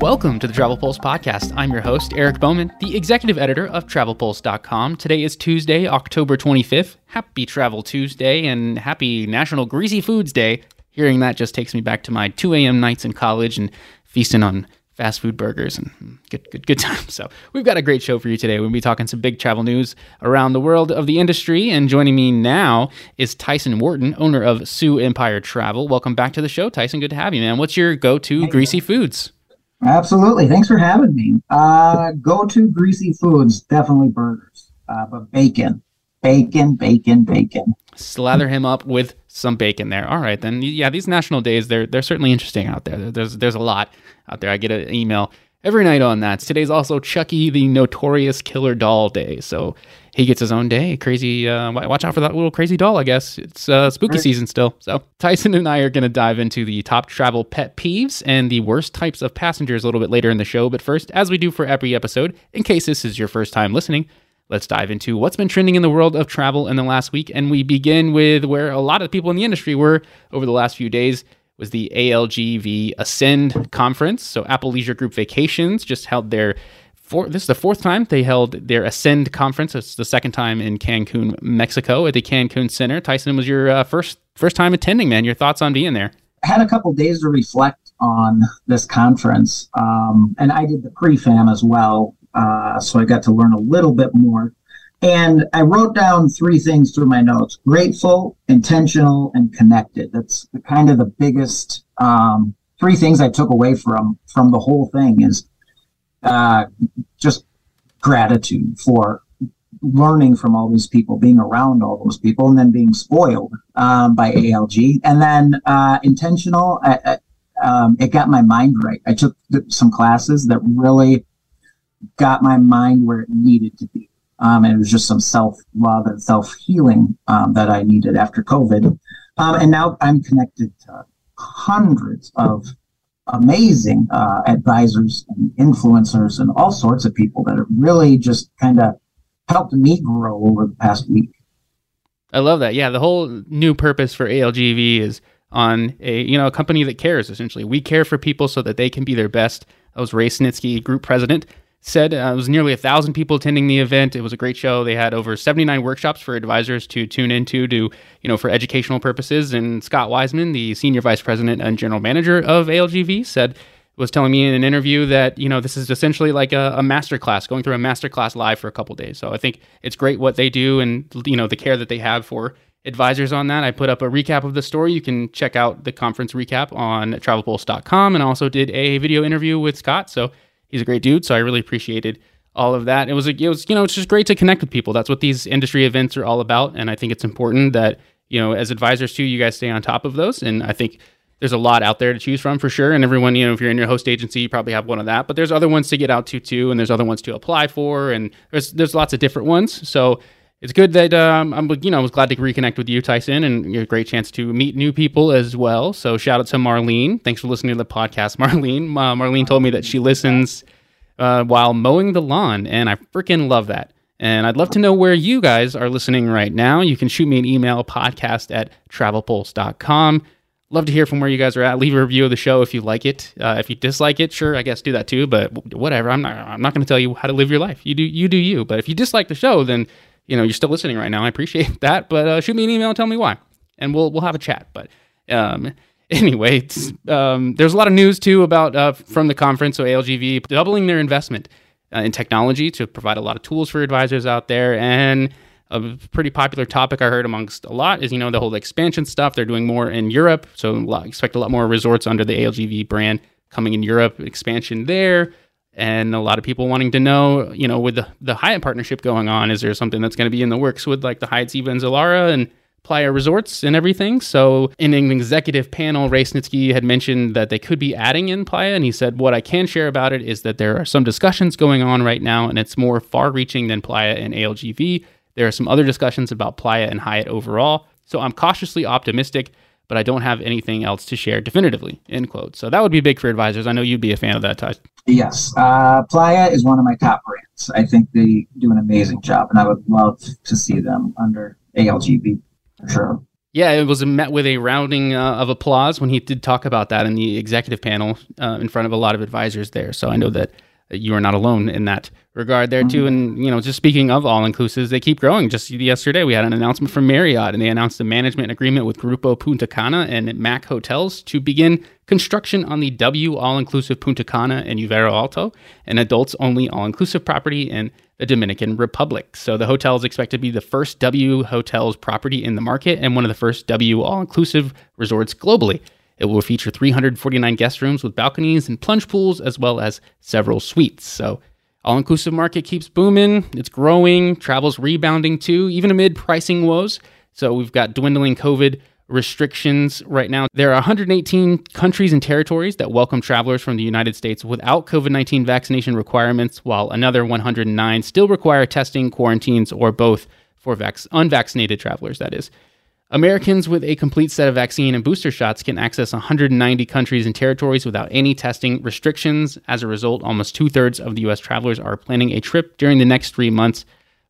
Welcome to the Travel Pulse podcast. I'm your host, Eric Bowman, the executive editor of TravelPulse.com. Today is Tuesday, October 25th. Happy Travel Tuesday and happy National Greasy Foods Day. Hearing that just takes me back to my 2 a.m. nights in college and feasting on fast food burgers and good, good, good time. So we've got a great show for you today. We'll be talking some big travel news around the world of the industry. And joining me now is Tyson Wharton, owner of Sioux Empire Travel. Welcome back to the show, Tyson. Good to have you, man. What's your go-to greasy foods? Absolutely. Thanks for having me. Uh, go to greasy foods, definitely burgers, uh, but bacon, bacon, bacon, bacon. Slather him up with some bacon there. All right, then. Yeah, these national days, they're, they're certainly interesting out there. There's, there's a lot out there. I get an email every night on that. Today's also Chucky, the notorious killer doll day. So he gets his own day. Crazy. Uh, watch out for that little crazy doll. I guess it's uh, spooky right. season still. So Tyson and I are going to dive into the top travel pet peeves and the worst types of passengers a little bit later in the show. But first, as we do for every episode, in case this is your first time listening. Let's dive into what's been trending in the world of travel in the last week. And we begin with where a lot of people in the industry were over the last few days was the ALGV Ascend conference. So Apple Leisure Group Vacations just held their four, this is the fourth time they held their Ascend conference. It's the second time in Cancun, Mexico, at the Cancun Center. Tyson it was your uh, first first time attending. Man, your thoughts on being there? I had a couple days to reflect on this conference, um, and I did the pre-fam as well, uh, so I got to learn a little bit more. And I wrote down three things through my notes: grateful, intentional, and connected. That's the kind of the biggest um, three things I took away from from the whole thing. Is uh, just gratitude for learning from all these people, being around all those people, and then being spoiled um, by ALG. And then uh, intentional, I, I, um, it got my mind right. I took some classes that really got my mind where it needed to be. Um, and it was just some self love and self healing um, that I needed after COVID. Um, and now I'm connected to hundreds of amazing uh, advisors and influencers and all sorts of people that have really just kind of helped me grow over the past week. I love that. Yeah, the whole new purpose for ALGV is on a you know a company that cares. Essentially, we care for people so that they can be their best. I was Ray Snisky, group president, said uh, it was nearly a thousand people attending the event. It was a great show. They had over 79 workshops for advisors to tune into to, you know, for educational purposes. And Scott Wiseman, the senior vice president and general manager of ALGV, said was telling me in an interview that you know this is essentially like a, a master class going through a master class live for a couple days so i think it's great what they do and you know the care that they have for advisors on that i put up a recap of the story you can check out the conference recap on travelpulse.com and also did a video interview with scott so he's a great dude. So I really appreciated all of that. It was, it was, you know, it's just great to connect with people. That's what these industry events are all about. And I think it's important that, you know, as advisors too, you guys stay on top of those. And I think there's a lot out there to choose from for sure. And everyone, you know, if you're in your host agency, you probably have one of that. But there's other ones to get out to too, and there's other ones to apply for, and there's there's lots of different ones. So it's good that um, I'm, you know, I was glad to reconnect with you, Tyson, and a great chance to meet new people as well. So shout out to Marlene. Thanks for listening to the podcast, Marlene. Uh, Marlene told me that she listens uh, while mowing the lawn, and I freaking love that. And I'd love to know where you guys are listening right now. You can shoot me an email, podcast at travelpulse.com. Love to hear from where you guys are at. Leave a review of the show if you like it. Uh, if you dislike it, sure, I guess do that too. But whatever. I'm not. I'm not going to tell you how to live your life. You do. You do you. But if you dislike the show, then you know you're still listening right now. I appreciate that. But uh, shoot me an email and tell me why, and we'll we'll have a chat. But um, anyway, um, there's a lot of news too about uh, from the conference. So ALGV doubling their investment uh, in technology to provide a lot of tools for advisors out there, and a pretty popular topic I heard amongst a lot is you know the whole expansion stuff. They're doing more in Europe, so a lot, expect a lot more resorts under the ALGV brand coming in Europe. Expansion there. And a lot of people wanting to know, you know, with the, the Hyatt partnership going on, is there something that's going to be in the works with like the Hyatt Ziva and Zilara and Playa Resorts and everything. So, in an executive panel, Ray Snisky had mentioned that they could be adding in Playa, and he said, What I can share about it is that there are some discussions going on right now, and it's more far reaching than Playa and ALGV. There are some other discussions about Playa and Hyatt overall. So, I'm cautiously optimistic, but I don't have anything else to share definitively. End quote. So, that would be big for advisors. I know you'd be a fan of that, Ty. Yes. Uh, Playa is one of my top brands. I think they do an amazing job, and I would love to see them under ALGV. Sure. Yeah, it was met with a rounding uh, of applause when he did talk about that in the executive panel uh, in front of a lot of advisors there. So I know that you are not alone in that regard there too. Mm-hmm. And you know, just speaking of all inclusives, they keep growing. Just yesterday, we had an announcement from Marriott, and they announced a management agreement with Grupo Punta Cana and Mac Hotels to begin construction on the W all inclusive Punta Cana and Uvero Alto, an adults only all inclusive property in the Dominican Republic. So the hotel is expected to be the first W hotels property in the market and one of the first W all inclusive resorts globally. It will feature 349 guest rooms with balconies and plunge pools, as well as several suites. So, all inclusive market keeps booming. It's growing. Travel's rebounding too, even amid pricing woes. So, we've got dwindling COVID restrictions right now. There are 118 countries and territories that welcome travelers from the United States without COVID 19 vaccination requirements, while another 109 still require testing, quarantines, or both for vac- unvaccinated travelers, that is. Americans with a complete set of vaccine and booster shots can access 190 countries and territories without any testing restrictions. As a result, almost two thirds of the US travelers are planning a trip during the next three months.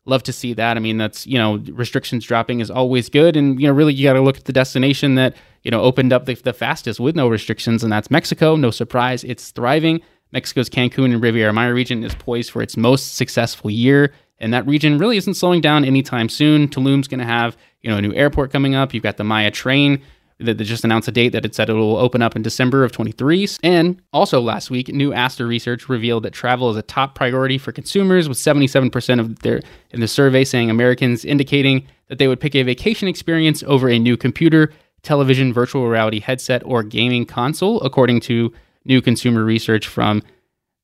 Love to see that. I mean, that's, you know, restrictions dropping is always good. And, you know, really, you got to look at the destination that, you know, opened up the, the fastest with no restrictions, and that's Mexico. No surprise, it's thriving. Mexico's Cancun and Riviera Maya region is poised for its most successful year. And that region really isn't slowing down anytime soon. Tulum's going to have you know a new airport coming up. You've got the Maya train that just announced a date that it said it will open up in December of 23. And also last week, new ASTA research revealed that travel is a top priority for consumers, with 77% of their in the survey saying Americans indicating that they would pick a vacation experience over a new computer, television, virtual reality headset, or gaming console, according to new consumer research from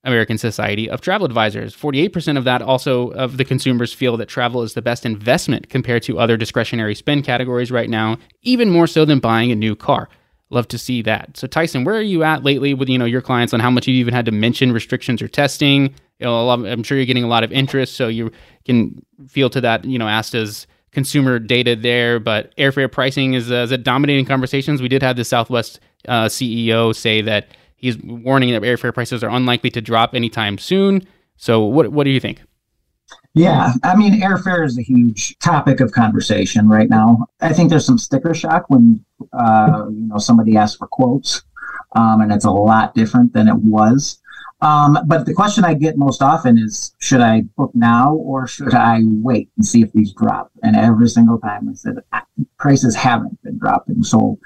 American Society of Travel Advisors. 48% of that also of the consumers feel that travel is the best investment compared to other discretionary spend categories right now, even more so than buying a new car. Love to see that. So Tyson, where are you at lately with you know your clients on how much you've even had to mention restrictions or testing? You know, I'm sure you're getting a lot of interest, so you can feel to that. You know, ASTA's consumer data there, but airfare pricing is, uh, is dominating conversations? We did have the Southwest uh, CEO say that He's warning that airfare prices are unlikely to drop anytime soon. So, what what do you think? Yeah, I mean, airfare is a huge topic of conversation right now. I think there's some sticker shock when uh, you know somebody asks for quotes, um, and it's a lot different than it was. Um, but the question I get most often is, should I book now or should I wait and see if these drop? And every single time I said, prices haven't been dropping. So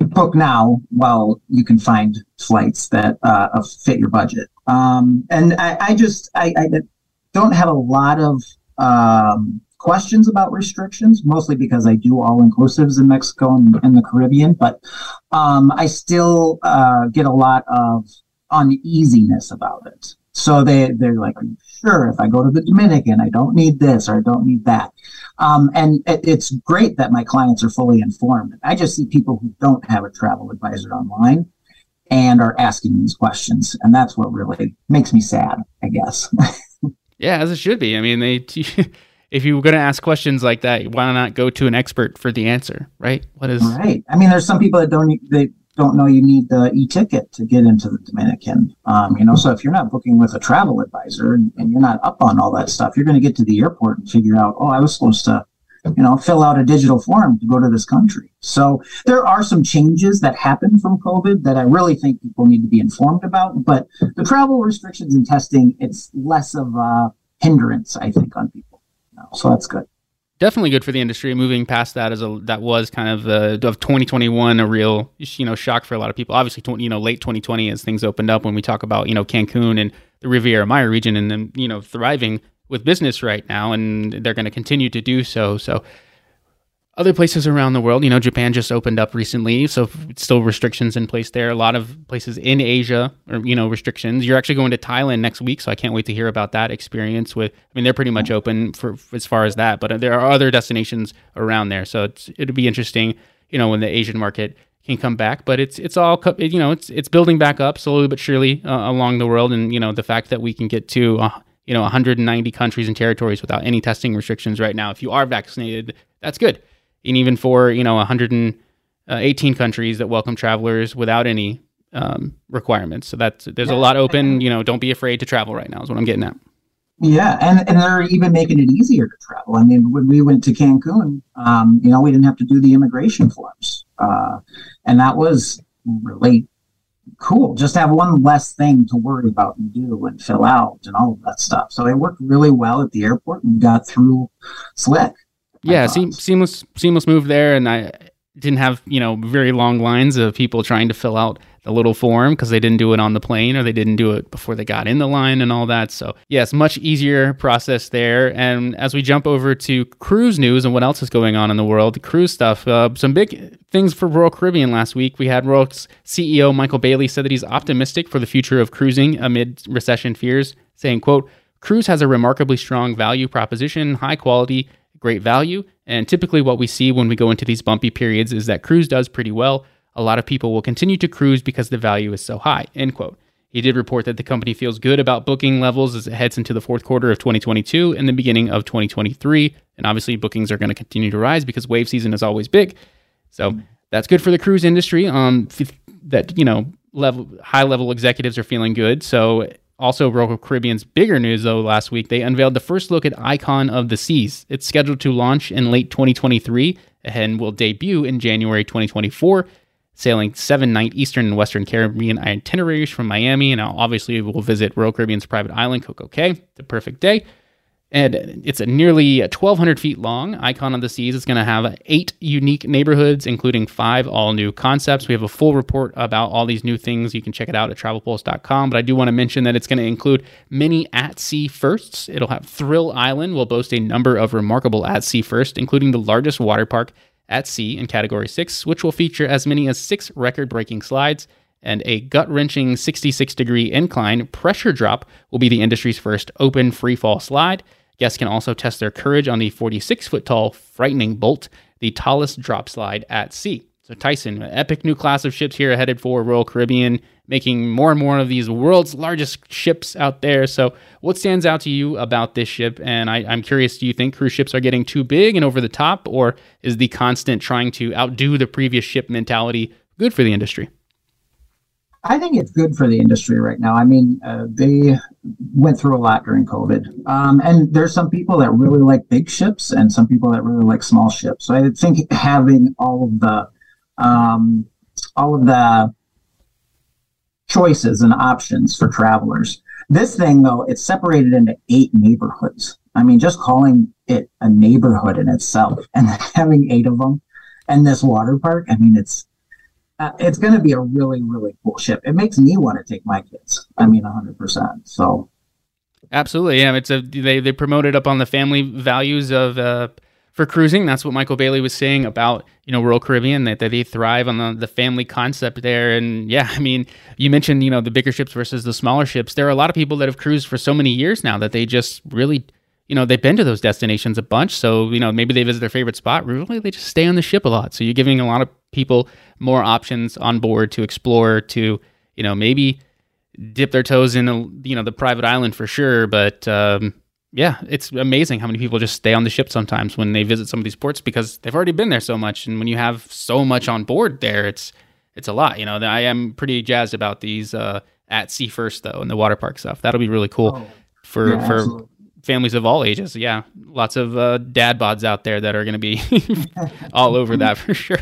book now while you can find flights that uh, fit your budget. Um, and I, I just, I, I, don't have a lot of um, questions about restrictions, mostly because I do all inclusives in Mexico and, and the Caribbean. But um, I still uh, get a lot of uneasiness about it. So they they're like, sure, if I go to the Dominican, I don't need this or I don't need that. Um, and it, it's great that my clients are fully informed. I just see people who don't have a travel advisor online and are asking these questions, and that's what really makes me sad, I guess. yeah, as it should be. I mean, they. if you were going to ask questions like that, why not go to an expert for the answer, right? What is right? I mean, there's some people that don't they don't know you need the e-ticket to get into the Dominican. Um, you know, so if you're not booking with a travel advisor and, and you're not up on all that stuff, you're going to get to the airport and figure out, oh, I was supposed to, you know, fill out a digital form to go to this country. So there are some changes that happen from COVID that I really think people need to be informed about. But the travel restrictions and testing, it's less of a hindrance, I think, on people. So that's good definitely good for the industry. Moving past that as a that was kind of uh, of 2021 a real you know shock for a lot of people. Obviously, 20, you know late 2020 as things opened up when we talk about you know Cancun and the Riviera Maya region and then you know thriving with business right now, and they're going to continue to do so. So other places around the world, you know, Japan just opened up recently, so still restrictions in place there. A lot of places in Asia, or you know, restrictions. You're actually going to Thailand next week, so I can't wait to hear about that experience. With, I mean, they're pretty much open for as far as that, but there are other destinations around there, so it's it'll be interesting, you know, when the Asian market can come back. But it's it's all you know, it's it's building back up slowly but surely uh, along the world, and you know, the fact that we can get to. Uh, you know, 190 countries and territories without any testing restrictions right now. If you are vaccinated, that's good and even for you know 118 countries that welcome travelers without any um, requirements. So that's there's a lot open. You know, don't be afraid to travel right now. Is what I'm getting at. Yeah, and, and they're even making it easier to travel. I mean, when we went to Cancun, um, you know, we didn't have to do the immigration forms, uh, and that was really cool. Just have one less thing to worry about and do and fill out and all of that stuff. So it worked really well at the airport and got through slick. Yeah, seamless seamless move there, and I didn't have you know very long lines of people trying to fill out the little form because they didn't do it on the plane or they didn't do it before they got in the line and all that. So yes, much easier process there. And as we jump over to cruise news and what else is going on in the world, cruise stuff, uh, some big things for Royal Caribbean last week. We had Royal's CEO Michael Bailey said that he's optimistic for the future of cruising amid recession fears, saying, "quote Cruise has a remarkably strong value proposition, high quality." Great value, and typically what we see when we go into these bumpy periods is that cruise does pretty well a lot of people will continue to cruise because the value is so high. End quote. He did report that the company feels good about booking levels as it heads into the fourth quarter of 2022 and the beginning of 2023. And obviously, bookings are going to continue to rise because wave season is always big. So that's good for the cruise industry. Um, that you know, level high level executives are feeling good. So also, Royal Caribbean's bigger news though last week they unveiled the first look at Icon of the Seas. It's scheduled to launch in late 2023 and will debut in January 2024 sailing seven night Eastern and Western Caribbean itineraries from Miami. And obviously, we'll visit Royal Caribbean's private island, CocoCay, the perfect day. And it's a nearly uh, 1,200 feet long icon of the seas. It's going to have eight unique neighborhoods, including five all new concepts. We have a full report about all these new things. You can check it out at travelpulse.com. But I do want to mention that it's going to include many at sea firsts. It'll have Thrill Island, will boast a number of remarkable at sea firsts, including the largest water park at sea in Category 6, which will feature as many as six record breaking slides and a gut wrenching 66 degree incline. Pressure Drop will be the industry's first open free fall slide. Guests can also test their courage on the 46 foot tall Frightening Bolt, the tallest drop slide at sea. So, Tyson, an epic new class of ships here headed for Royal Caribbean, making more and more of these world's largest ships out there. So, what stands out to you about this ship? And I, am curious, do you think cruise ships are getting too big and over the top, or is the constant trying to outdo the previous ship mentality good for the industry? I think it's good for the industry right now. I mean, uh, they went through a lot during COVID, um, and there's some people that really like big ships, and some people that really like small ships. So I think having all of the um, all of the choices and options for travelers. This thing, though, it's separated into eight neighborhoods. I mean, just calling it a neighborhood in itself and having eight of them and this water park, I mean, it's uh, it's going to be a really, really cool ship. It makes me want to take my kids. I mean, 100%. So, absolutely. Yeah. It's a, they, they promoted up on the family values of, uh, for cruising. That's what Michael Bailey was saying about you know Royal Caribbean that, that they thrive on the, the family concept there. And yeah, I mean, you mentioned you know the bigger ships versus the smaller ships. There are a lot of people that have cruised for so many years now that they just really you know they've been to those destinations a bunch. So you know maybe they visit their favorite spot. Really, they just stay on the ship a lot. So you're giving a lot of people more options on board to explore to you know maybe dip their toes in a, you know the private island for sure, but um, yeah, it's amazing how many people just stay on the ship sometimes when they visit some of these ports because they've already been there so much, and when you have so much on board there, it's it's a lot. You know, I am pretty jazzed about these uh, at sea first though, and the water park stuff. That'll be really cool oh, for yeah, for absolutely. Families of all ages. Yeah, lots of uh, dad bods out there that are going to be all over that for sure.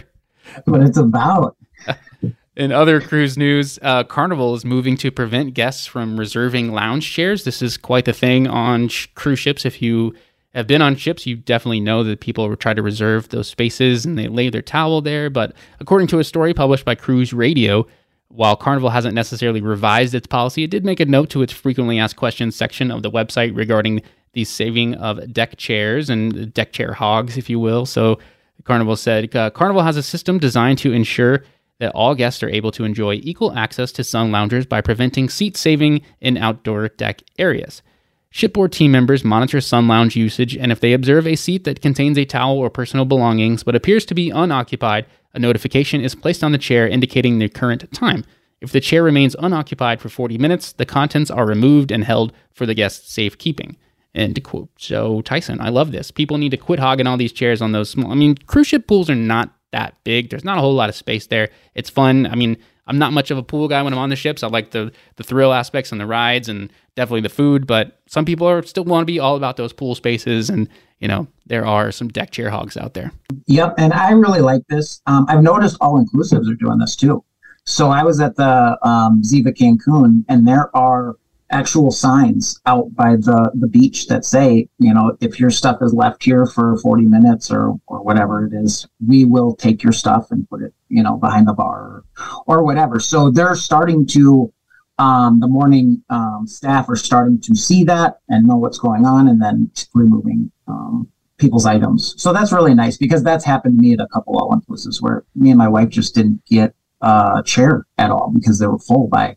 That's what it's about. In other cruise news, uh, Carnival is moving to prevent guests from reserving lounge chairs. This is quite the thing on sh- cruise ships. If you have been on ships, you definitely know that people try to reserve those spaces and they lay their towel there. But according to a story published by Cruise Radio, while Carnival hasn't necessarily revised its policy, it did make a note to its frequently asked questions section of the website regarding the saving of deck chairs and deck chair hogs, if you will. So Carnival said uh, Carnival has a system designed to ensure that all guests are able to enjoy equal access to sun loungers by preventing seat saving in outdoor deck areas. Shipboard team members monitor sun lounge usage, and if they observe a seat that contains a towel or personal belongings but appears to be unoccupied, a notification is placed on the chair indicating the current time. If the chair remains unoccupied for 40 minutes, the contents are removed and held for the guest's safekeeping. And to quote So, Tyson, I love this. People need to quit hogging all these chairs on those small. I mean, cruise ship pools are not that big. There's not a whole lot of space there. It's fun. I mean, I'm not much of a pool guy when I'm on the ships. I like the the thrill aspects and the rides and definitely the food, but some people are still want to be all about those pool spaces and you know, there are some deck chair hogs out there. Yep, and I really like this. Um, I've noticed all inclusives are doing this too. So I was at the um, Ziva Cancun, and there are actual signs out by the, the beach that say, you know, if your stuff is left here for 40 minutes or, or whatever it is, we will take your stuff and put it, you know, behind the bar or, or whatever. So they're starting to, um, the morning um, staff are starting to see that and know what's going on and then removing um, people's items. So that's really nice because that's happened to me at a couple all inclusives where me and my wife just didn't get a chair at all because they were full by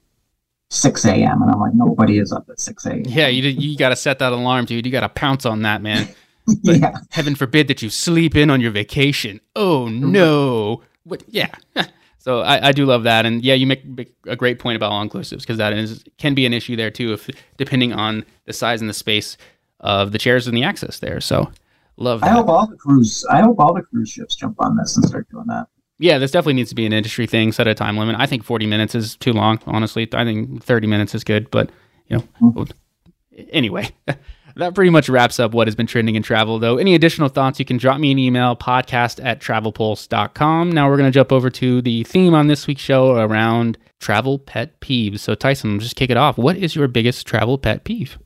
6 a.m. And I'm like, nobody is up at 6 a.m. Yeah, you you got to set that alarm, dude. You got to pounce on that, man. yeah. Heaven forbid that you sleep in on your vacation. Oh no. What? Yeah. so I, I do love that, and yeah, you make, make a great point about all inclusives because that is can be an issue there too, if depending on the size and the space of the chairs and the access there. So love. That. I hope all the cruise. I hope all the cruise ships jump on this and start doing that yeah, this definitely needs to be an industry thing. Set a time limit. I think 40 minutes is too long. Honestly, I think 30 minutes is good. But you know, mm-hmm. anyway, that pretty much wraps up what has been trending in travel. Though, any additional thoughts, you can drop me an email podcast at travelpulse.com. Now we're going to jump over to the theme on this week's show around travel pet peeves. So Tyson, just kick it off. What is your biggest travel pet peeve?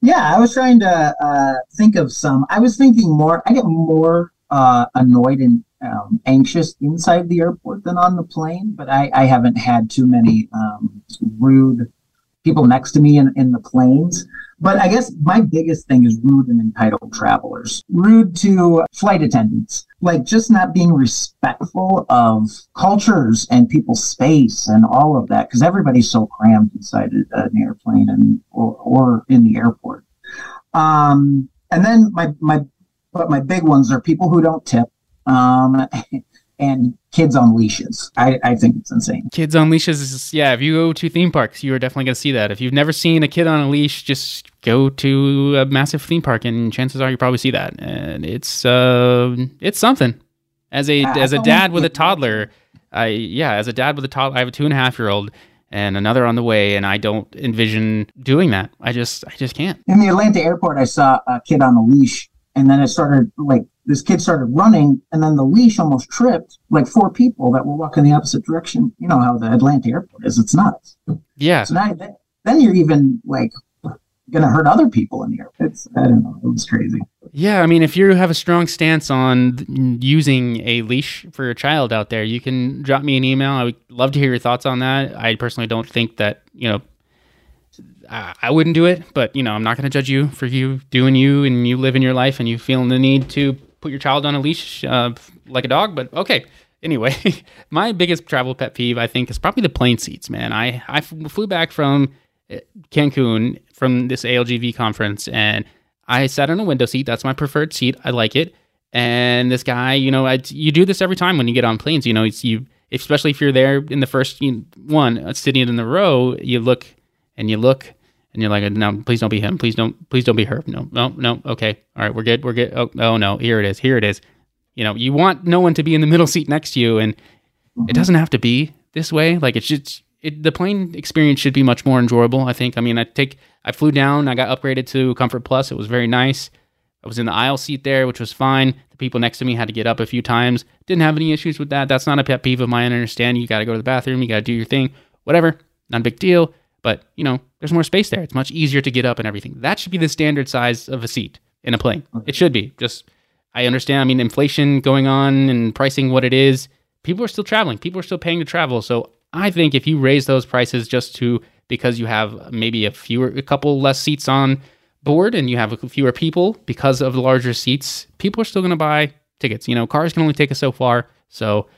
Yeah, I was trying to uh, think of some. I was thinking more. I get more uh, annoyed and um, anxious inside the airport than on the plane, but I, I haven't had too many um, rude people next to me in, in the planes. But I guess my biggest thing is rude and entitled travelers, rude to flight attendants, like just not being respectful of cultures and people's space and all of that, because everybody's so crammed inside an airplane and or, or in the airport. Um, and then my my but my big ones are people who don't tip um, and kids on leashes. I, I think it's insane. Kids on leashes is, yeah, if you go to theme parks, you are definitely going to see that. If you've never seen a kid on a leash, just go to a massive theme park and chances are you probably see that. And it's, uh, it's something. As a, I, as a dad with a toddler, I, yeah, as a dad with a toddler, I have a two and a half year old and another on the way and i don't envision doing that i just i just can't in the atlanta airport i saw a kid on a leash and then it started like this kid started running and then the leash almost tripped like four people that were walking the opposite direction. You know how the atlanta airport is. It's nuts. Yeah. So now then you're even like gonna hurt other people in here it's i don't know. It was crazy. Yeah i mean if you have a strong stance on using a leash for a child out there you can drop me an email. I would love to hear your thoughts on that. I personally don't think that you know I wouldn't do it, but you know, I'm not going to judge you for you doing you and you living your life and you feeling the need to put your child on a leash uh, like a dog. But okay. Anyway, my biggest travel pet peeve, I think, is probably the plane seats. Man, I I flew back from uh, Cancun from this ALGV conference and I sat in a window seat. That's my preferred seat. I like it. And this guy, you know, I, you do this every time when you get on planes. You know, you, especially if you're there in the first one, uh, sitting in the row. You look and you look and you're like, no, please don't be him. Please don't, please don't be her. No, no, no. Okay. All right. We're good. We're good. Oh, oh no. Here it is. Here it is. You know, you want no one to be in the middle seat next to you. And mm-hmm. it doesn't have to be this way. Like it's just, it, the plane experience should be much more enjoyable. I think. I mean, I take, I flew down, I got upgraded to Comfort Plus. It was very nice. I was in the aisle seat there, which was fine. The people next to me had to get up a few times. Didn't have any issues with that. That's not a pet peeve of mine. I understand you got to go to the bathroom, you got to do your thing, whatever. Not a big deal. But, you know, there's more space there. It's much easier to get up and everything. That should be the standard size of a seat in a plane. It should be. Just, I understand. I mean, inflation going on and pricing what it is. People are still traveling. People are still paying to travel. So I think if you raise those prices just to because you have maybe a fewer, a couple less seats on board and you have fewer people because of the larger seats, people are still going to buy tickets. You know, cars can only take us so far. So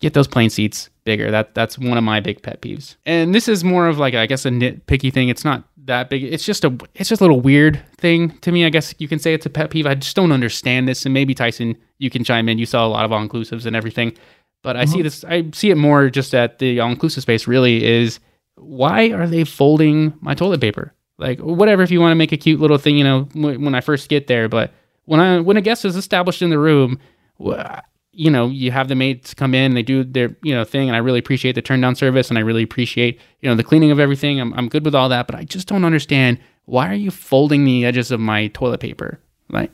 get those plane seats bigger. That that's one of my big pet peeves. And this is more of like I guess a nitpicky thing. It's not that big. It's just a it's just a little weird thing to me. I guess you can say it's a pet peeve. I just don't understand this. And maybe Tyson, you can chime in. You saw a lot of all inclusives and everything, but I see uh-huh. this. I see it more just at the all inclusive space. Really, is why are they folding my toilet paper? Like whatever. If you want to make a cute little thing, you know, when I first get there, but when I when a guest is established in the room you know, you have the mates come in, they do their, you know, thing, and I really appreciate the turn down service and I really appreciate, you know, the cleaning of everything. I'm, I'm good with all that, but I just don't understand why are you folding the edges of my toilet paper? Like,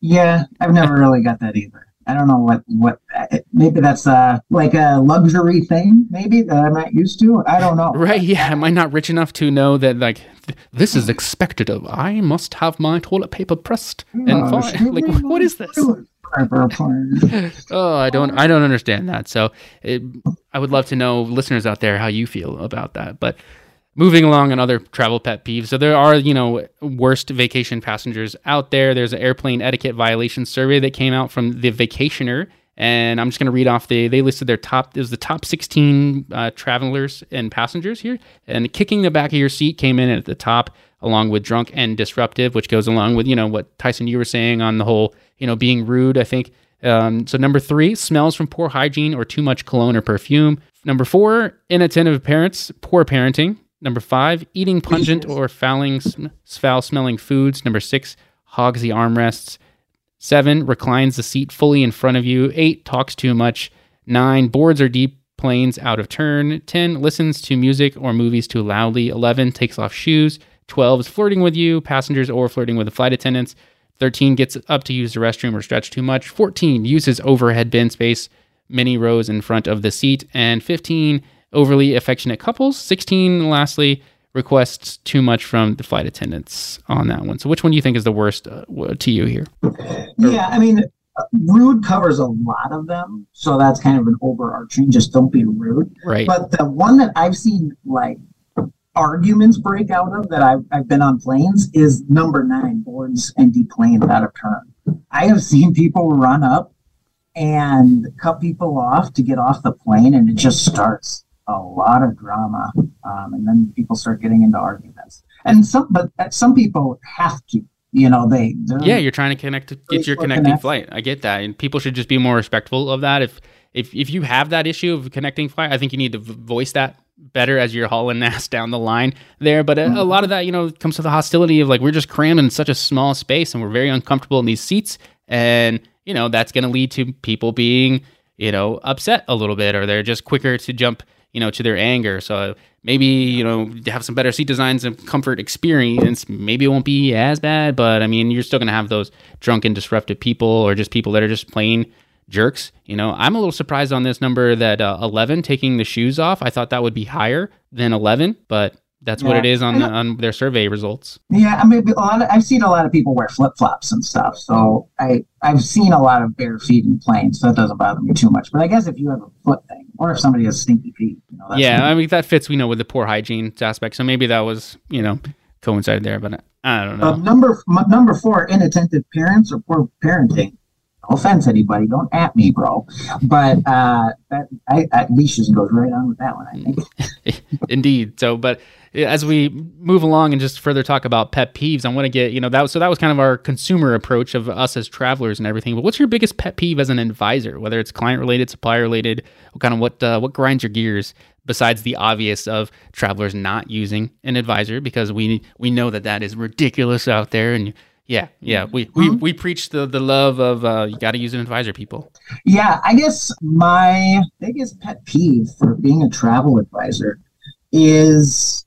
yeah, I've never really got that either. I don't know what what maybe that's uh like a luxury thing maybe that I'm not used to. I don't know. Right? Yeah, am I not rich enough to know that like th- this is expected of? I must have my toilet paper pressed and Uh, fine. Like, what is this? Oh, I don't I don't understand that. So it, I would love to know listeners out there how you feel about that. But moving along on other travel pet peeves. So there are, you know, worst vacation passengers out there. There's an airplane etiquette violation survey that came out from the Vacationer. And I'm just going to read off the, they listed their top, it was the top 16 uh, travelers and passengers here. And kicking the back of your seat came in at the top, along with drunk and disruptive, which goes along with, you know, what Tyson, you were saying on the whole, you know, being rude, I think. Um, so number three, smells from poor hygiene or too much cologne or perfume. Number four, inattentive parents, poor parenting. Number five, eating pungent or fouling, foul smelling foods. Number six, hogs the armrests. Seven, reclines the seat fully in front of you. Eight, talks too much. Nine, boards or deep planes out of turn. Ten, listens to music or movies too loudly. Eleven, takes off shoes. Twelve, is flirting with you, passengers, or flirting with the flight attendants. 13 gets up to use the restroom or stretch too much. 14 uses overhead bin space, many rows in front of the seat. And 15 overly affectionate couples. 16 lastly requests too much from the flight attendants on that one. So which one do you think is the worst uh, to you here? Yeah, I mean, rude covers a lot of them, so that's kind of an overarching. Just don't be rude. Right. But the one that I've seen like arguments break out of that I've, I've been on planes is number nine boards and deplanes out of turn. I have seen people run up and cut people off to get off the plane, and it just starts a lot of drama. Um, and then people start getting into arguments. And some, but uh, some people have to. You know, they yeah, you're trying to connect to get your connecting connect. flight. I get that, and people should just be more respectful of that. If if if you have that issue of connecting flight, I think you need to voice that better as you're hauling ass down the line there. But a, a lot of that, you know, comes to the hostility of like we're just crammed in such a small space, and we're very uncomfortable in these seats, and you know that's going to lead to people being you know upset a little bit, or they're just quicker to jump you know to their anger. So uh, maybe you know have some better seat designs and comfort experience maybe it won't be as bad but i mean you're still going to have those drunken disruptive people or just people that are just plain jerks you know i'm a little surprised on this number that uh, 11 taking the shoes off i thought that would be higher than 11 but that's what it is on the, on their survey results Yeah, I mean, a lot of, I've seen a lot of people wear flip flops and stuff. So I I've seen a lot of bare feet in planes, so that doesn't bother me too much. But I guess if you have a foot thing, or if somebody has stinky feet, you know, that's yeah i mean that fits we know with the poor hygiene aspect so maybe that was you know coincided there but i don't know Uh, number number four, inattentive parents or poor parenting. Offense, anybody, don't at me, bro. But uh, that I, I leashes goes right on with that one. I think. Indeed. So, but as we move along and just further talk about pet peeves, I want to get you know that. So that was kind of our consumer approach of us as travelers and everything. But what's your biggest pet peeve as an advisor, whether it's client related, supplier related? Kind of what uh, what grinds your gears besides the obvious of travelers not using an advisor because we we know that that is ridiculous out there and. Yeah, yeah, we, we, we preach the, the love of uh, you got to use an advisor, people. Yeah, I guess my biggest pet peeve for being a travel advisor is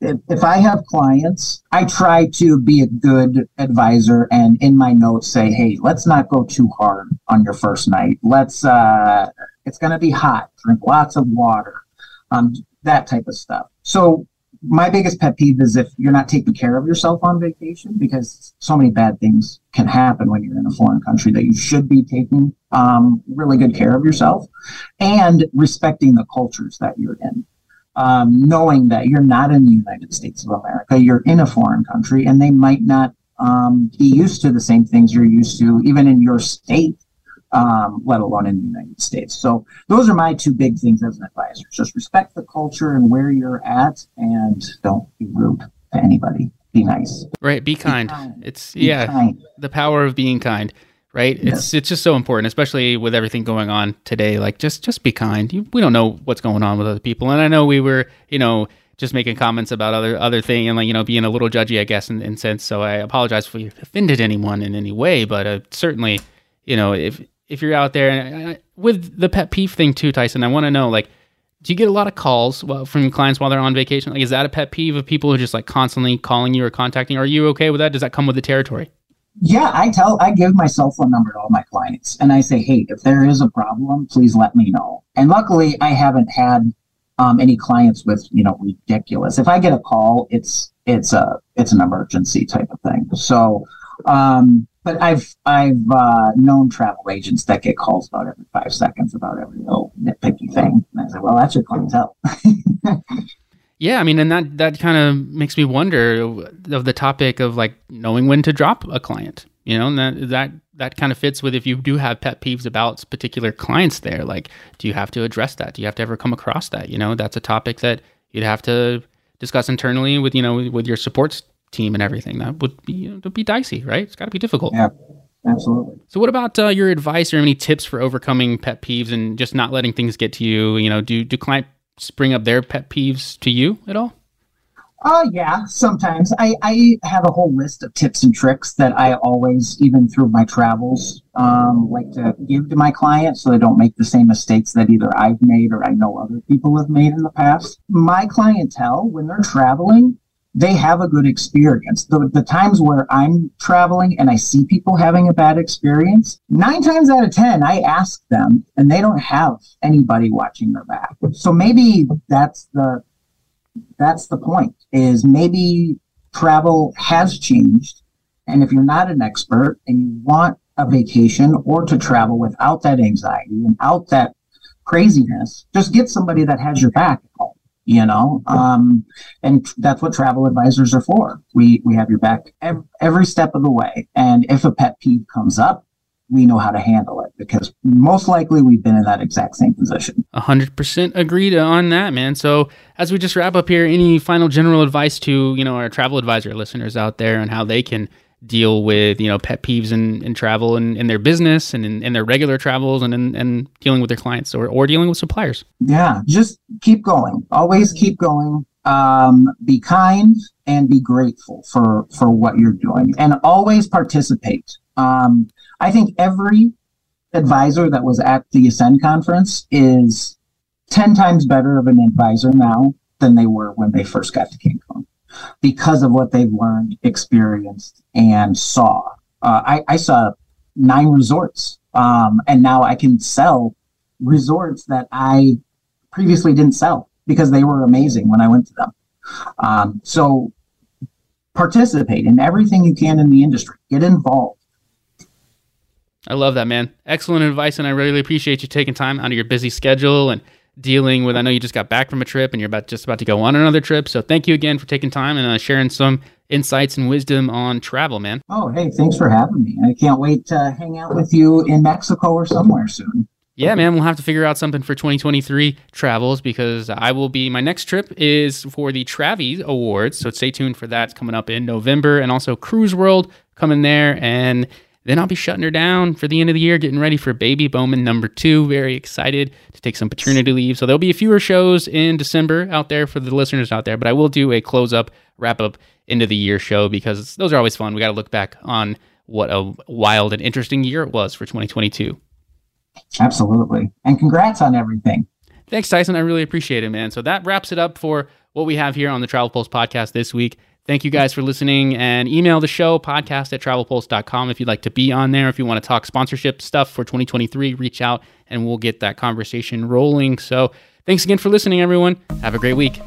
if, if I have clients, I try to be a good advisor and in my notes say, hey, let's not go too hard on your first night. Let's, uh, it's going to be hot. Drink lots of water, um, that type of stuff. So my biggest pet peeve is if you're not taking care of yourself on vacation because so many bad things can happen when you're in a foreign country that you should be taking um, really good care of yourself and respecting the cultures that you're in. Um, knowing that you're not in the United States of America, you're in a foreign country, and they might not um, be used to the same things you're used to, even in your state, um, let alone in the United States. So those are my two big things as an advisor. Just respect the culture and where you're at, and don't be rude to anybody. Be nice. Right, be kind. kind. It's Be yeah, kind. the power of being kind right it's it's just so important especially with everything going on today like just just be kind you, we don't know what's going on with other people and i know we were you know just making comments about other other thing and like you know being a little judgy i guess in, in sense so i apologize if we offended anyone in any way but uh, certainly you know if if you're out there and I, with the pet peeve thing too, Tyson, I want to know like, do you get a lot of calls from clients while they're on vacation? Like, is that a pet peeve of people who are just like constantly calling you or contacting? Are you okay with that? Does that come with the territory? Yeah, I tell, I give my cell phone number to all my clients and I say, hey, if there is a problem, please let me know. And luckily, I haven't had um, any clients with, you know, ridiculous. If I get a call, it's, it's a, it's an emergency type of thing. So, um, but I've I've uh, known travel agents that get calls about every five seconds about every little nitpicky thing. And I say, well, that's your clientele. yeah, I mean, and that that kind of makes me wonder of the topic of like knowing when to drop a client. You know, and that that that kind of fits with if you do have pet peeves about particular clients there. Like, do you have to address that? Do you have to ever come across that? You know, that's a topic that you'd have to discuss internally with you know with your support team and everything. That would be you know, be dicey, right? It's got to be difficult. Yeah, absolutely. So, what about uh, your advice or any tips for overcoming pet peeves and just not letting things get to you? You know, do do clients bring up their pet peeves to you at all? Uh, yeah, sometimes. I, I have a whole list of tips and tricks that I always, even through my travels, um, like to give to my clients so they don't make the same mistakes that either I've made or I know other people have made in the past. My clientele, when they're traveling, they have a good experience. The, the times where I'm traveling and I see people having a bad experience, nine times out of 10, I ask them and they don't have anybody watching their back. So maybe that's the, that's the point is maybe travel has changed. And if you're not an expert and you want a vacation or to travel without that anxiety and out that craziness, just get somebody that has your back at home you know? Um, and that's what travel advisors are for. We we have your back every, every step of the way. And if a pet peeve comes up we know how to handle it because most likely we've been in that exact same position. 100% agreed on that man. So as we just wrap up here any final general advice to you know our travel advisor listeners out there on how they can deal with you know pet peeves and, travel and in their business and in, in their regular travels and in, and dealing with their clients or, or dealing with suppliers. Yeah just keep going. Always keep going. Um, be kind and be grateful for for what you're doing and always participate. Um, i think every advisor that was at the ascend conference is 10 times better of an advisor now than they were when they first got to Cancun because of what they've learned, experienced, and saw. Uh, I, I, saw nine resorts, um, and now I can sell resorts that I previously didn't sell because they were amazing when I went to them. Um, so participate in everything you can in the industry. Get involved. I love that, man. Excellent advice, and I really appreciate you taking time out of your busy schedule and dealing with. I know you just got back from a trip and you're about just about to go on another trip. So thank you again for taking time and uh, sharing some insights and wisdom on travel, man. Oh, hey, thanks for having me. I can't wait to hang out with you in Mexico or somewhere soon. Yeah, man, we'll have to figure out something for 2023 travels because I will be. My next trip is for the Travvy Awards, so stay tuned for that. It's coming up in November, and also CruiseWorld coming there, and then I'll be shutting her down for the end of the year, getting ready for Baby Bowman number two. Very excited to take some paternity leave. So there'll be a fewer shows in December out there for the listeners out there, but I will do a close up, wrap up end of the year show because those are always fun. We got to look back on what a wild and interesting year it was for 2022. Absolutely. And congrats on everything. Thanks, Tyson. I really appreciate it, man. So that wraps it up for what we have here on the Travel Pulse podcast this week. Thank you guys for listening and email the show podcast at travelpulse.com if you'd like to be on there. If you want to talk sponsorship stuff for 2023, reach out and we'll get that conversation rolling. So thanks again for listening, everyone. Have a great week.